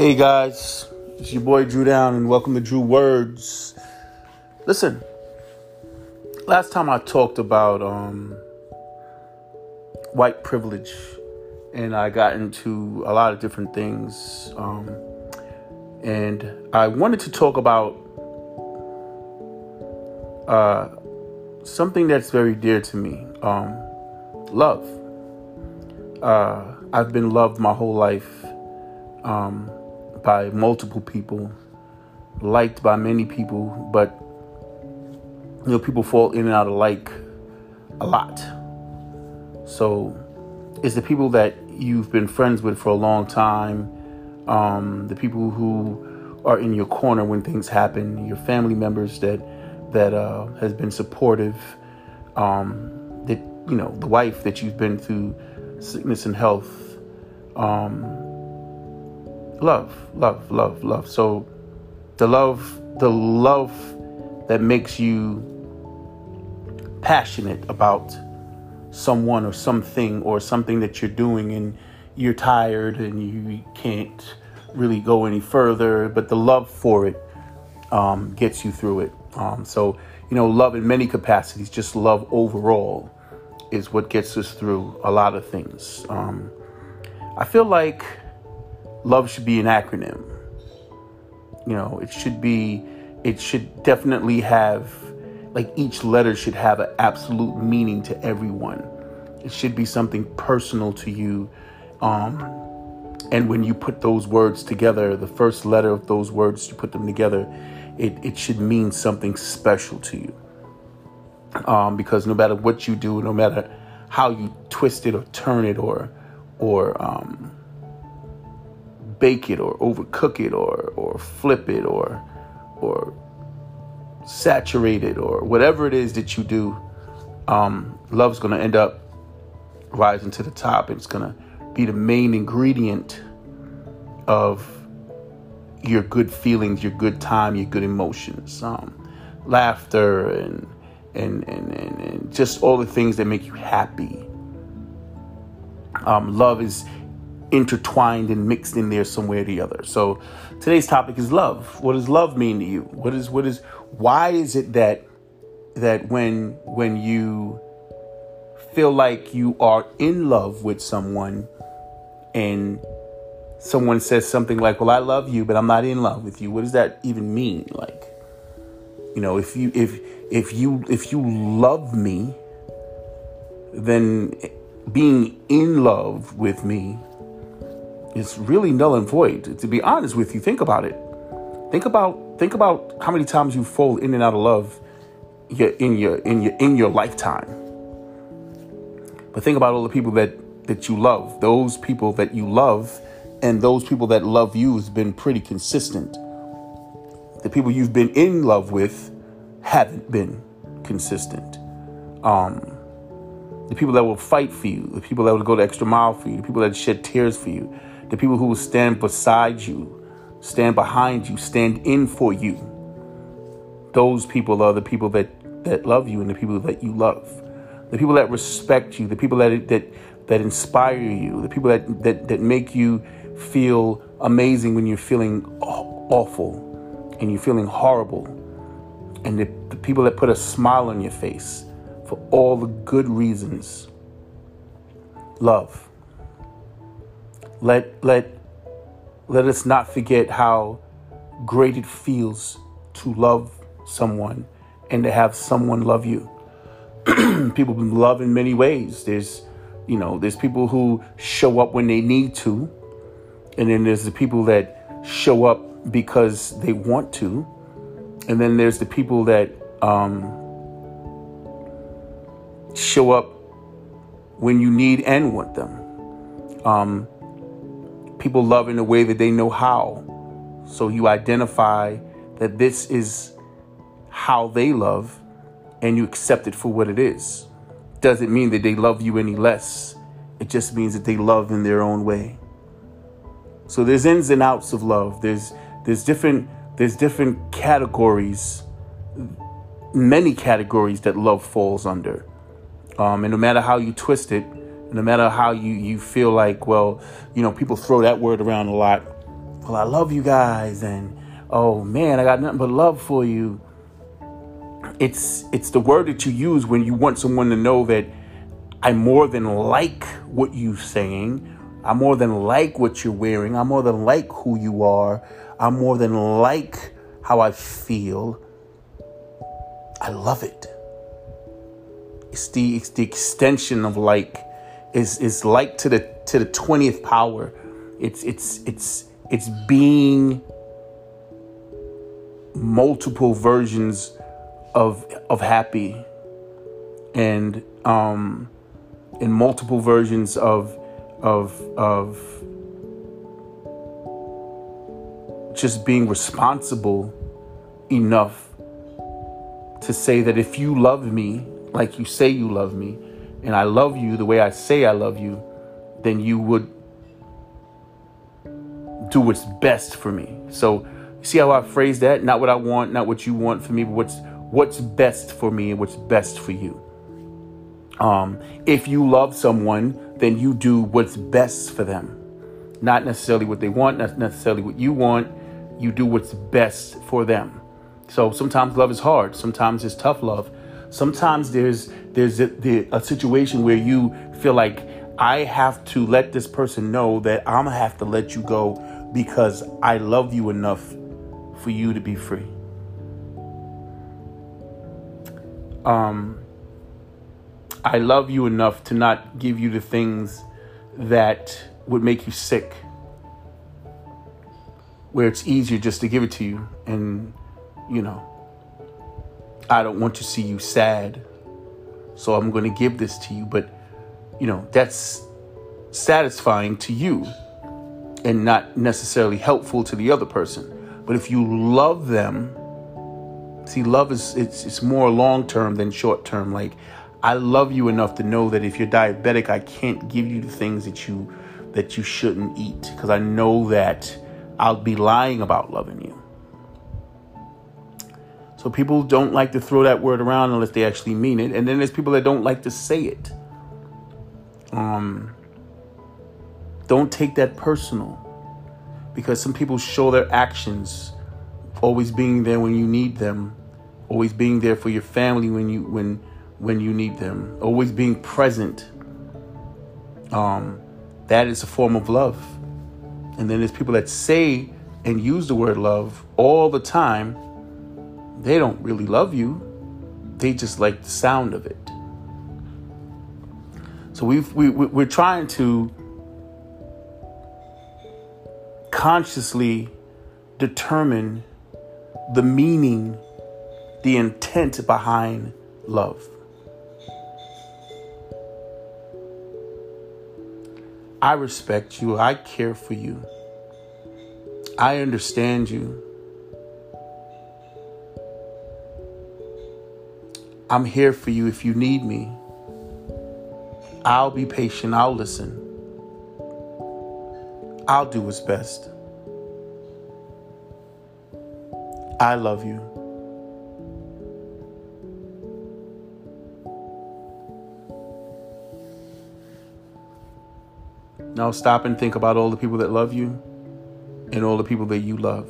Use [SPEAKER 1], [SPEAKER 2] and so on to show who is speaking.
[SPEAKER 1] Hey guys, it's your boy Drew Down, and welcome to Drew Words. Listen, last time I talked about um, white privilege, and I got into a lot of different things, um, and I wanted to talk about uh, something that's very dear to me um, love. Uh, I've been loved my whole life. Um, by multiple people, liked by many people, but you know, people fall in and out of like a lot. So it's the people that you've been friends with for a long time, um, the people who are in your corner when things happen, your family members that that uh, has been supportive, um, that you know, the wife that you've been through sickness and health. Um, love, love, love, love. So the love, the love that makes you passionate about someone or something or something that you're doing and you're tired and you can't really go any further, but the love for it um, gets you through it. Um, so, you know, love in many capacities, just love overall, is what gets us through a lot of things. Um, I feel like love should be an acronym. You know, it should be, it should definitely have, like each letter should have an absolute meaning to everyone. It should be something personal to you. Um, and when you put those words together, the first letter of those words, you put them together, it, it should mean something special to you. Um, because no matter what you do, no matter how you twist it or turn it or, or, um, bake it or overcook it or or flip it or or saturate it or whatever it is that you do, um, love's going to end up rising to the top. It's going to be the main ingredient of your good feelings, your good time, your good emotions, um, laughter, and, and and, and and just all the things that make you happy. Um, love is intertwined and mixed in there somewhere or the other. So today's topic is love. What does love mean to you? What is what is why is it that that when when you feel like you are in love with someone and someone says something like, "Well, I love you, but I'm not in love with you." What does that even mean? Like, you know, if you if if you if you love me, then being in love with me is really null and void. To be honest with you, think about it. Think about think about how many times you fall in and out of love in your in your in your lifetime. But think about all the people that that you love. Those people that you love and those people that love you has been pretty consistent. The people you've been in love with haven't been consistent. Um, the people that will fight for you, the people that will go the extra mile for you, the people that shed tears for you, the people who will stand beside you, stand behind you, stand in for you. Those people are the people that, that love you and the people that you love. The people that respect you, the people that that that inspire you, the people that that, that make you feel amazing when you're feeling awful and you're feeling horrible. And the, the people that put a smile on your face for all the good reasons. Love. Let let let us not forget how great it feels to love someone and to have someone love you. people love in many ways. There's you know, there's people who show up when they need to, and then there's the people that show up because they want to, and then there's the people that um, show up when you need and want them. Um, people love in a way that they know how. So you identify that this is how they love and you accept it for what it is. Doesn't mean that they love you any less. It just means that they love in their own way. So there's ins and outs of love. There's there's different there's different categories, many categories that love falls under. Um, and no matter how you twist it, no matter how you, you feel like, well, you know, people throw that word around a lot. well, I love you guys, and oh man, I got nothing but love for you. It's it's the word that you use when you want someone to know that I more than like what you're saying. I more than like what you're wearing. I more than like who you are. I more than like how I feel. I love it. It's the it's the extension of like is is like to the to the twentieth power. It's it's it's it's being multiple versions of of happy and um in multiple versions of of of just being responsible enough to say that if you love me like you say you love me and I love you the way I say I love you, then you would do what's best for me. So, see how I phrase that? Not what I want, not what you want for me, but what's what's best for me and what's best for you. Um, if you love someone, then you do what's best for them. Not necessarily what they want, not necessarily what you want. You do what's best for them. So sometimes love is hard. Sometimes it's tough love. Sometimes there's there's a, a situation where you feel like I have to let this person know that I'm gonna have to let you go because I love you enough for you to be free. Um, I love you enough to not give you the things that would make you sick. Where it's easier just to give it to you. And, you know, I don't want to see you sad. So I'm going to give this to you. But, you know, that's satisfying to you and not necessarily helpful to the other person. But if you love them, see, love is it's, it's more long term than short term. Like, I love you enough to know that if you're diabetic, I can't give you the things that you that you shouldn't eat because I know that I'll be lying about loving you. So people don't like to throw that word around unless they actually mean it, and then there's people that don't like to say it. Um, don't take that personal because some people show their actions always being there when you need them, always being there for your family when you when when you need them, always being present. Um, that is a form of love. And then there's people that say and use the word love all the time. They don't really love you. They just like the sound of it. So we've, we, we're trying to consciously determine the meaning, the intent behind love. I respect you. I care for you. I understand you. I'm here for you if you need me. I'll be patient. I'll listen. I'll do what's best. I love you. Now stop and think about all the people that love you and all the people that you love.